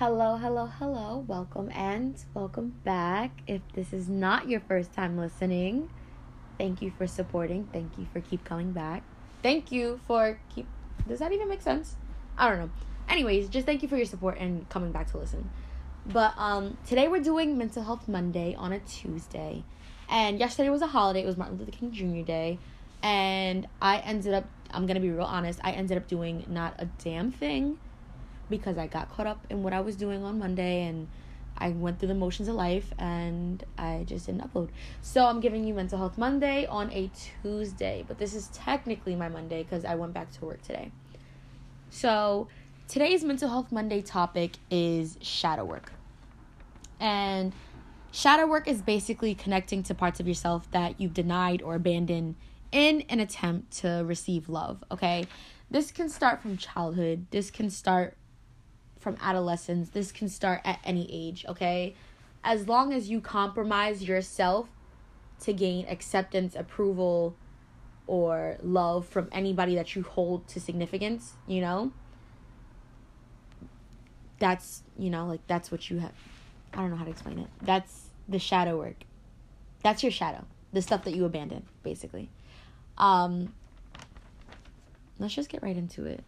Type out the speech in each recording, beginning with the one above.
Hello, hello, hello. Welcome and welcome back. If this is not your first time listening, thank you for supporting. Thank you for keep coming back. Thank you for keep Does that even make sense? I don't know. Anyways, just thank you for your support and coming back to listen. But um today we're doing Mental Health Monday on a Tuesday. And yesterday was a holiday. It was Martin Luther King Jr. Day. And I ended up I'm going to be real honest. I ended up doing not a damn thing because I got caught up in what I was doing on Monday and I went through the motions of life and I just didn't upload. So I'm giving you Mental Health Monday on a Tuesday, but this is technically my Monday because I went back to work today. So today's Mental Health Monday topic is shadow work. And shadow work is basically connecting to parts of yourself that you've denied or abandoned in an attempt to receive love, okay? This can start from childhood. This can start from adolescence. This can start at any age, okay? As long as you compromise yourself to gain acceptance, approval, or love from anybody that you hold to significance, you know? That's, you know, like that's what you have. I don't know how to explain it. That's the shadow work. That's your shadow. The stuff that you abandon, basically. Um let's just get right into it.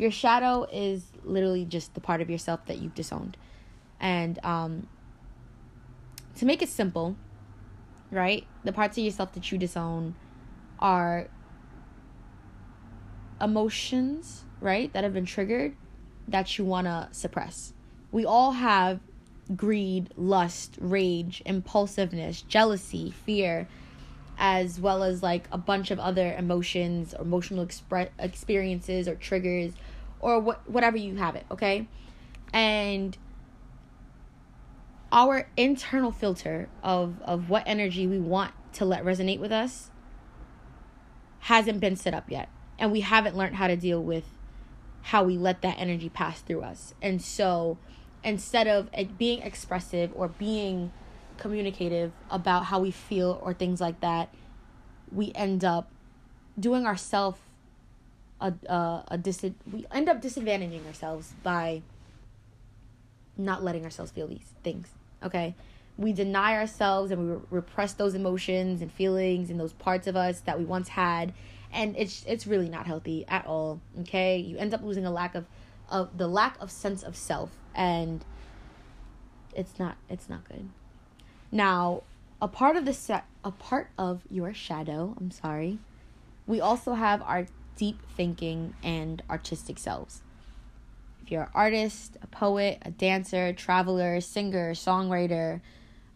Your shadow is literally just the part of yourself that you've disowned. And um, to make it simple, right? The parts of yourself that you disown are emotions, right? That have been triggered that you want to suppress. We all have greed, lust, rage, impulsiveness, jealousy, fear, as well as like a bunch of other emotions or emotional expre- experiences or triggers or what whatever you have it, okay? And our internal filter of of what energy we want to let resonate with us hasn't been set up yet. And we haven't learned how to deal with how we let that energy pass through us. And so instead of it being expressive or being communicative about how we feel or things like that, we end up doing ourselves a a, a dis- we end up disadvantaging ourselves by not letting ourselves feel these things. Okay, we deny ourselves and we re- repress those emotions and feelings and those parts of us that we once had, and it's it's really not healthy at all. Okay, you end up losing a lack of of the lack of sense of self and it's not it's not good. Now, a part of the set a part of your shadow, I'm sorry. We also have our deep thinking and artistic selves. If you're an artist, a poet, a dancer, traveler, singer, songwriter,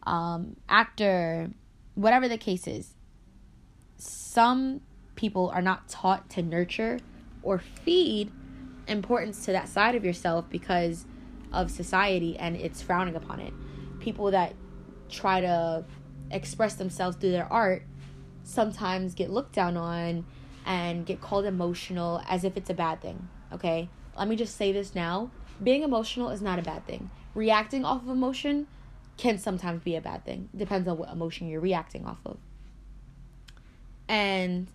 um, actor, whatever the case is, some people are not taught to nurture or feed importance to that side of yourself because of society and it's frowning upon it. People that try to express themselves through their art sometimes get looked down on and get called emotional as if it's a bad thing. Okay? Let me just say this now. Being emotional is not a bad thing. Reacting off of emotion can sometimes be a bad thing. Depends on what emotion you're reacting off of. And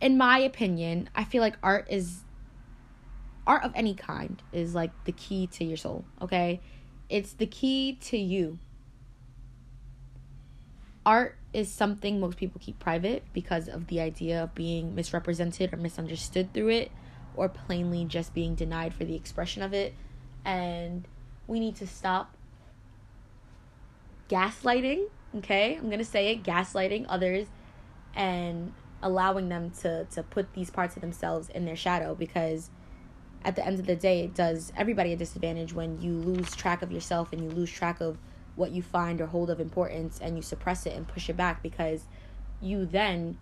in my opinion, I feel like art is art of any kind is like the key to your soul, okay? It's the key to you art is something most people keep private because of the idea of being misrepresented or misunderstood through it or plainly just being denied for the expression of it. And we need to stop gaslighting okay? I'm to say it gaslighting others and allowing them to to put these parts of themselves in their shadow because at the end of the day it does everybody a disadvantage when you lose track of yourself and you lose track of what you find or hold of importance and you suppress it and push it back because you then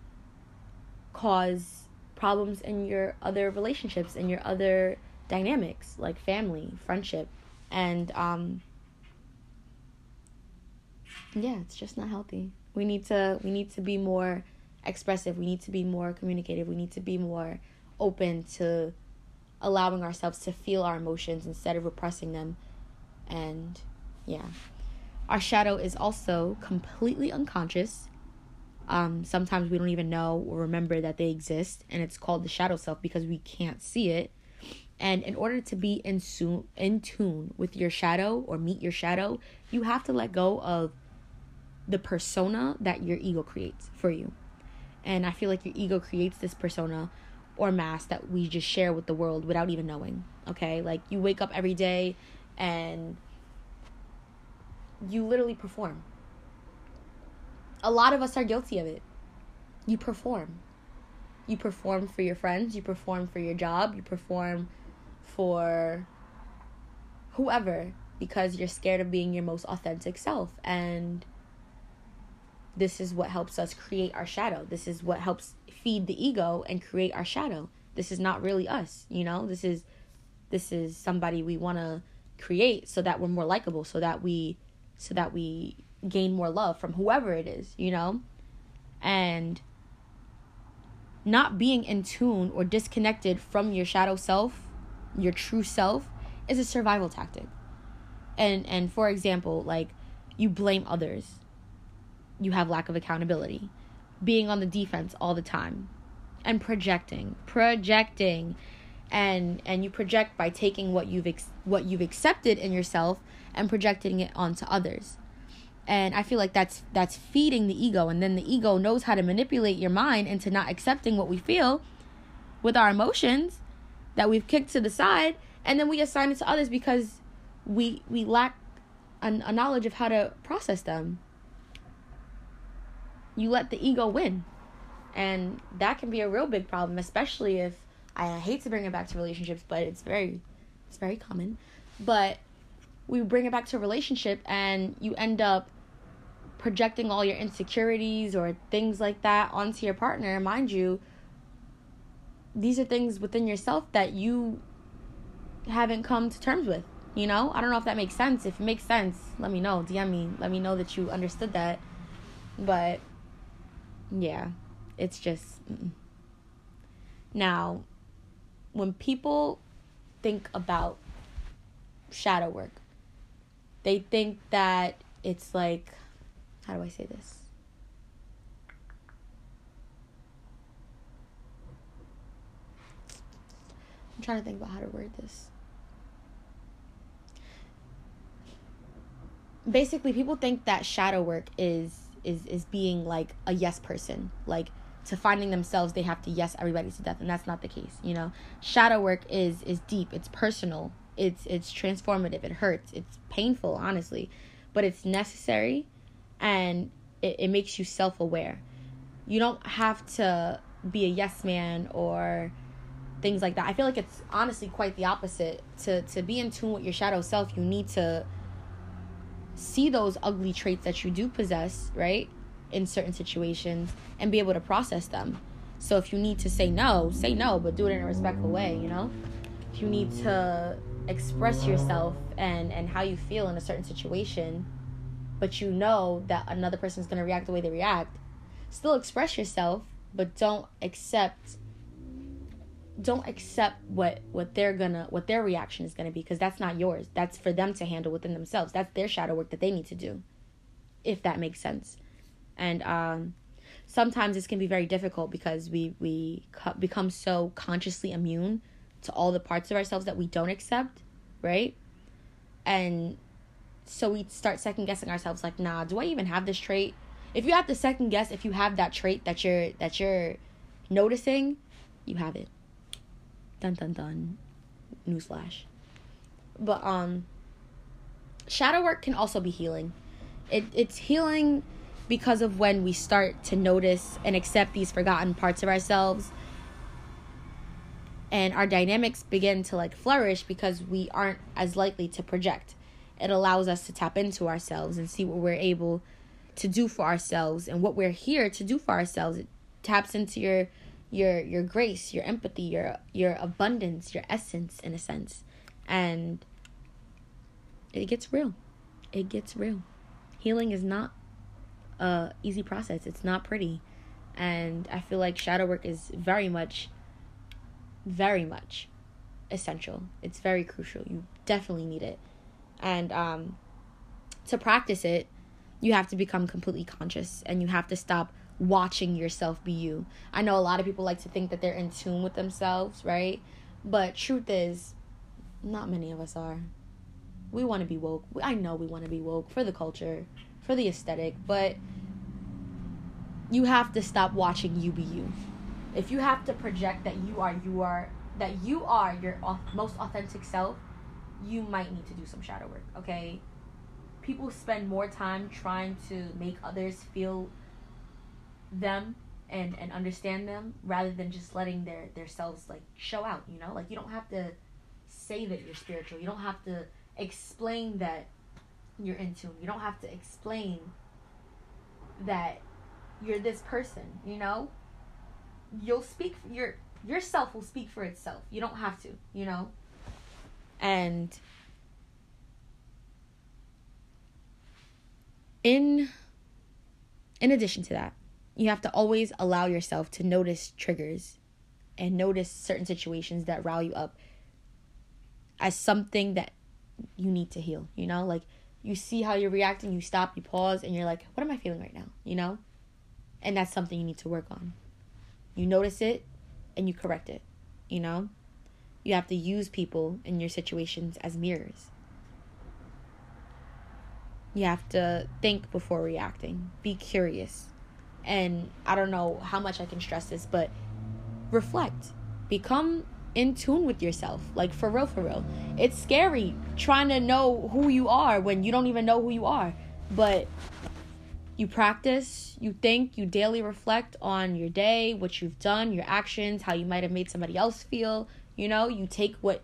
cause problems in your other relationships and your other dynamics like family friendship. And um yeah it's just not healthy. We need to we need to be more expressive. We need to be more communicative. We need to be more open to allowing ourselves to feel our emotions instead of repressing them. And yeah our shadow is also completely unconscious. Um, sometimes we don't even know or remember that they exist, and it's called the shadow self because we can't see it. And in order to be in, soon, in tune with your shadow or meet your shadow, you have to let go of the persona that your ego creates for you. And I feel like your ego creates this persona or mask that we just share with the world without even knowing. Okay? Like you wake up every day and you literally perform. A lot of us are guilty of it. You perform. You perform for your friends, you perform for your job, you perform for whoever because you're scared of being your most authentic self. And this is what helps us create our shadow. This is what helps feed the ego and create our shadow. This is not really us, you know? This is this is somebody we want to create so that we're more likable, so that we so that we gain more love from whoever it is, you know? And not being in tune or disconnected from your shadow self, your true self, is a survival tactic. And and for example, like you blame others. You have lack of accountability. Being on the defense all the time and projecting, projecting and and you project by taking what you've ex- what you've accepted in yourself and projecting it onto others. And i feel like that's that's feeding the ego. And then the ego knows how to manipulate your mind into not accepting what we feel with our emotions that we've kicked to the side. And then we assign it to others because we we lack a, a knowledge of how to process them. You let the ego win. And that can be a real big problem especially if I hate to bring it back to relationships, but it's very it's very common. But we bring it back to a relationship and you end up projecting all your insecurities or things like that onto your partner. Mind you, these are things within yourself that you haven't come to terms with. You know, I don't know if that makes sense. If it makes sense, let me know. DM me. Let me know that you understood that. But yeah, it's just. Mm. Now, when people think about shadow work, they think that it's like, how do I say this? I'm trying to think about how to word this. Basically, people think that shadow work is is is being like a yes person, like to finding themselves they have to yes everybody to death and that's not the case you know shadow work is is deep it's personal it's it's transformative. It hurts. It's painful honestly but it's necessary and it, it makes you self-aware. You don't have to be a yes man or things like that. I feel like it's honestly quite the opposite. To to be in tune with your shadow self you need to see those ugly traits that you do possess right in certain situations and be able to process them. So if you need to say no, say no, but do it in a respectful way, you know? If you need to express yourself and and how you feel in a certain situation, but you know that another person is going to react the way they react, still express yourself, but don't accept don't accept what what they're gonna what their reaction is gonna be because that's not yours. That's for them to handle within themselves. That's their shadow work that they need to do if that makes sense. And um, sometimes this can be very difficult because we we become so consciously immune to all the parts of ourselves that we don't accept, right? And so we start second guessing ourselves like, nah, do I even have this trait? If you have to second guess if you have that trait that you're that you're noticing, you have it. Dun dun dun. Newsflash. But um shadow work can also be healing. It it's healing because of when we start to notice and accept these forgotten parts of ourselves and our dynamics begin to like flourish because we aren't as likely to project. It allows us to tap into ourselves and see what we're able to do for ourselves and what we're here to do for ourselves. It taps into your your your grace your empathy your your abundance your essence in a sense. And it gets real. It gets real. Healing is not a easy process. It's not pretty. And I feel like shadow work is very much very much essential. It's very crucial. You definitely need it. And um to practice it, you have to become completely conscious and you have to stop watching yourself be you. I know a lot of people like to think that they're in tune with themselves, right? But truth is, not many of us are. We want to be woke. I know we want to be woke for the culture, for the aesthetic, but you have to stop watching you be you. If you have to project that you are you are that you are your most authentic self, you might need to do some shadow work, okay? People spend more time trying to make others feel them and and understand them rather than just letting their their selves like show out you know? Like you don't have to say that you're spiritual. You don't have to explain that you're in tune. You don't have to explain that you're this person you know you'll speak your yourself will speak for itself you don't have to you know and in in addition to that you have to always allow yourself to notice triggers and notice certain situations that rile you up as something that you need to heal, you know? Like you see how you're reacting, you stop, you pause, and you're like, what am I feeling right now? You know? And that's something you need to work on. You notice it and you correct it, you know? You have to use people in your situations as mirrors. You have to think before reacting, be curious, and I don't know how much I can stress this, but reflect. Become in tune with yourself. Like for real, for real. It's scary trying to know who you are when you don't even know who you are. But you practice, you think, you daily reflect on your day, what you've done, your actions, how you might have made somebody else feel. You know, you take what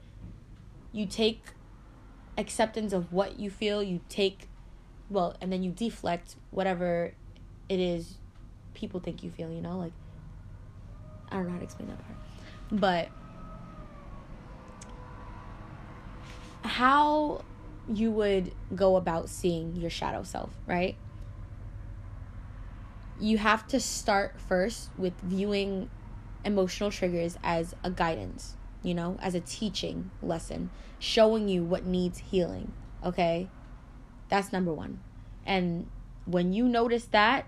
you take acceptance of what you feel, you take well, and then you deflect whatever it is people think you feel, you know? Like, I don't know how to explain that part. But how you would go about seeing your shadow self, right? You have to start first with viewing emotional triggers as a guidance, you know, as a teaching lesson, showing you what needs healing, okay? That's number one. And when you notice that,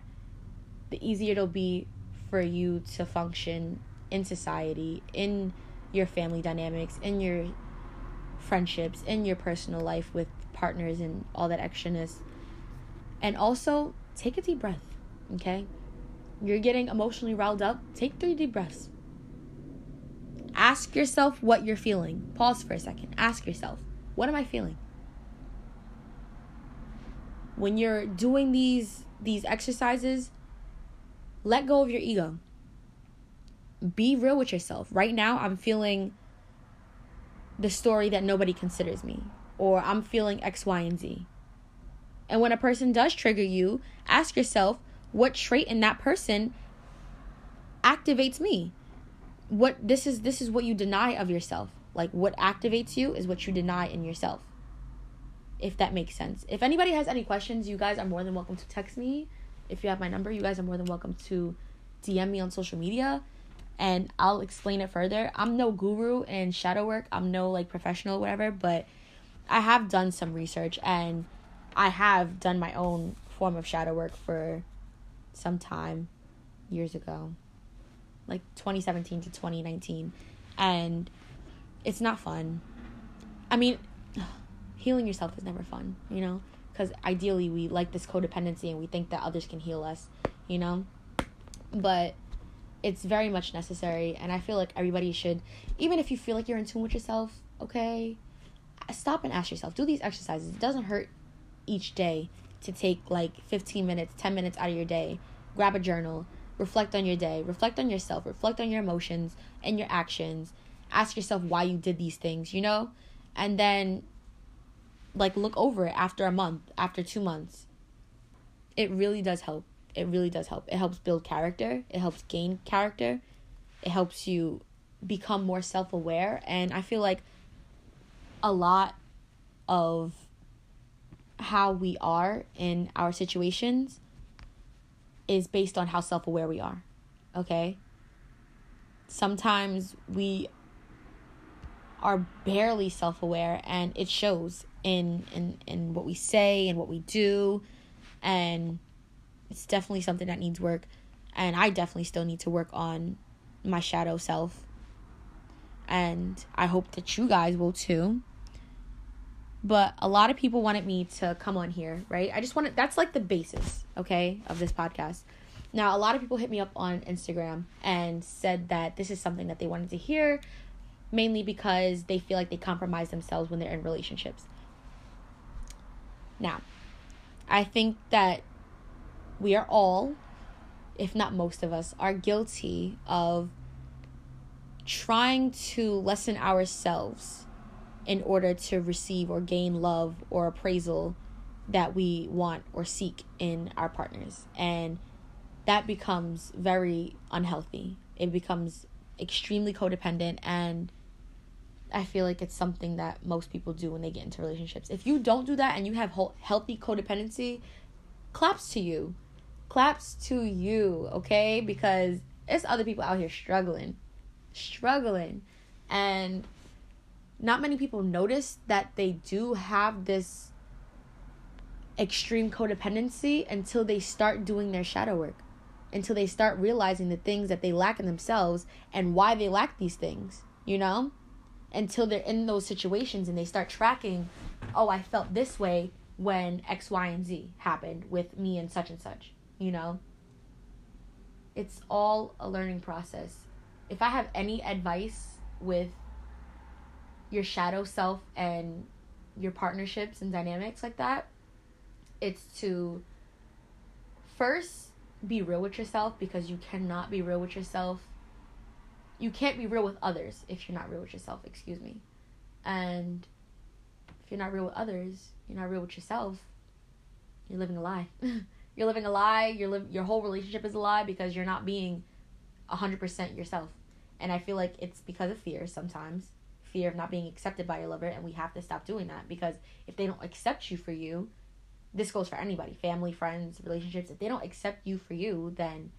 the easier it'll be for you to function in society, in your family dynamics, in your friendships, in your personal life with partners and all that extraness. And also, take a deep breath, okay? You're getting emotionally riled up, take three deep breaths. Ask yourself what you're feeling. Pause for a second. Ask yourself, what am I feeling? When you're doing these these exercises, let go of your ego. Be real with yourself. Right now, I'm feeling the story that nobody considers me, or I'm feeling X, Y, and Z. And when a person does trigger you, ask yourself what trait in that person activates me. What this is this is what you deny of yourself. Like what activates you is what you deny in yourself. If that makes sense. If anybody has any questions, you guys are more than welcome to text me if you have my number, you guys are more than welcome to DM me on social media and I'll explain it further. I'm no guru in shadow work. I'm no like professional whatever, but I have done some research and I have done my own form of shadow work for some time years ago. Like 2017 to 2019 and it's not fun. I mean, healing yourself is never fun, you know? because ideally we like this codependency and we think that others can heal us, you know? But it's very much necessary and I feel like everybody should even if you feel like you're in tune with yourself, okay? Stop and ask yourself. Do these exercises. It doesn't hurt each day to take like 15 minutes, 10 minutes out of your day. Grab a journal, reflect on your day, reflect on yourself, reflect on your emotions and your actions. Ask yourself why you did these things, you know? And then like look over it after a month, after 2 months. It really does help. It really does help. It helps build character, it helps gain character. It helps you become more self-aware and I feel like a lot of how we are in our situations is based on how self aware we are. Okay? Sometimes we are barely self aware and it shows in in in what we say and what we do and it's definitely something that needs work and I definitely still need to work on my shadow self and I hope that you guys will too. But a lot of people wanted me to come on here, right? I just wanted that's like the basis, okay, of this podcast. Now, a lot of people hit me up on Instagram and said that this is something that they wanted to hear, mainly because they feel like they compromise themselves when they're in relationships. Now, I think that we are all, if not most of us, are guilty of trying to lessen ourselves in order to receive or gain love or appraisal that we want or seek in our partners. And that becomes very unhealthy. It becomes extremely codependent and I feel like it's something that most people do when they get into relationships. If you don't do that and you have healthy codependency, claps to you. Claps to you, okay? Because it's other people out here struggling. Struggling. And not many people notice that they do have this extreme codependency until they start doing their shadow work until they start realizing the things that they lack in themselves and why they lack these things, you know? Until they're in those situations and they start tracking, oh, I felt this way when X, Y, and Z happened with me and such and such, you know? It's all a learning process. If I have any advice with your shadow self and your partnerships and dynamics like that, it's to first be real with yourself because you cannot be real with yourself. You can't be real with others if you're not real with yourself, excuse me. And if you're not real with others, you're not real with yourself, you're living a lie. you're living a lie. Your live your whole relationship is a lie because you're not being 100% yourself. And I feel like it's because of fear sometimes. Fear of not being accepted by your lover and we have to stop doing that because if they don't accept you for you, this goes for anybody family friends relationships. If they don't accept you for you then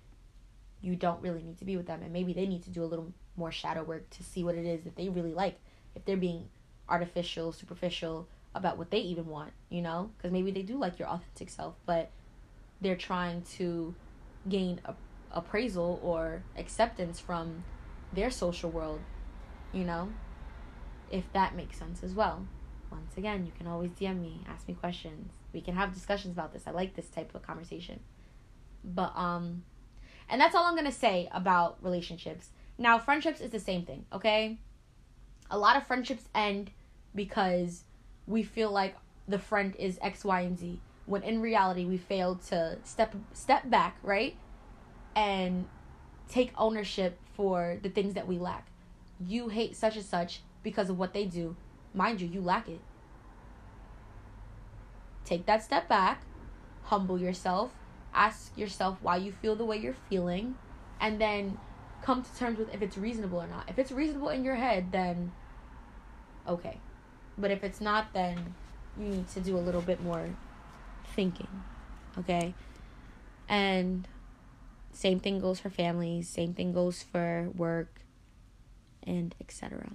you don't really need to be with them and maybe they need to do a little more shadow work to see what it is that they really like. If they're being artificial superficial about what they even want you know because maybe they do like your authentic self but they're trying to gain a, appraisal or acceptance from their social world you know if that makes sense as well once again you can always dm me ask me questions we can have discussions about this. I like this type of conversation. But um and that's all I'm going to say about relationships. Now, friendships is the same thing, okay? A lot of friendships end because we feel like the friend is X, Y, and Z. When in reality, we failed to step step back, right, and take ownership for the things that we lack. You hate such and such because of what they do. Mind you, you lack it take that step back, humble yourself, ask yourself why you feel the way you're feeling, and then come to terms with if it's reasonable or not. If it's reasonable in your head, then okay. But if it's not, then you need to do a little bit more thinking. Okay? And same thing goes for families, same thing goes for work and etc.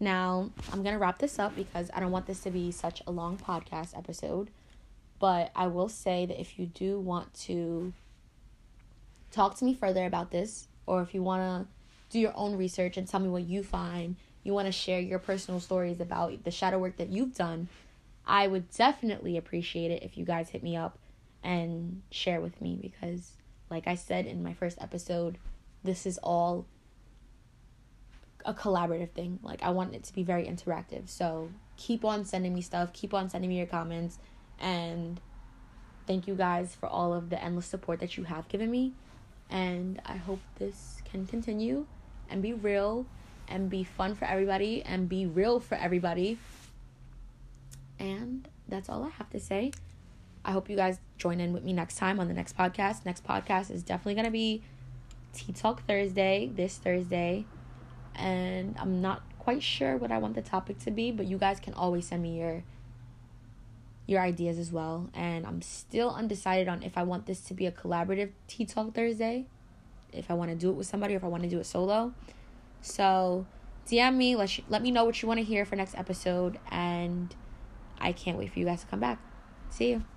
Now, I'm going to wrap this up because I don't want this to be such a long podcast episode. But I will say that if you do want to talk to me further about this, or if you want to do your own research and tell me what you find, you want to share your personal stories about the shadow work that you've done, I would definitely appreciate it if you guys hit me up and share with me because, like I said in my first episode, this is all a collaborative thing. Like I want it to be very interactive. So keep on sending me stuff, keep on sending me your comments and thank you guys for all of the endless support that you have given me. And I hope this can continue and be real and be fun for everybody and be real for everybody. And that's all I have to say. I hope you guys join in with me next time on the next podcast. Next podcast is definitely going to be Tea Talk Thursday, this Thursday and I'm not quite sure what I want the topic to be, but you guys can always send me your your ideas as well. And I'm still undecided on if I want this to be a collaborative Tea Talk Thursday, if I want to do it with somebody, or if I want to do it solo. So DM me, let let me know what you want to hear for next episode, and I can't wait for you guys to come back. See you.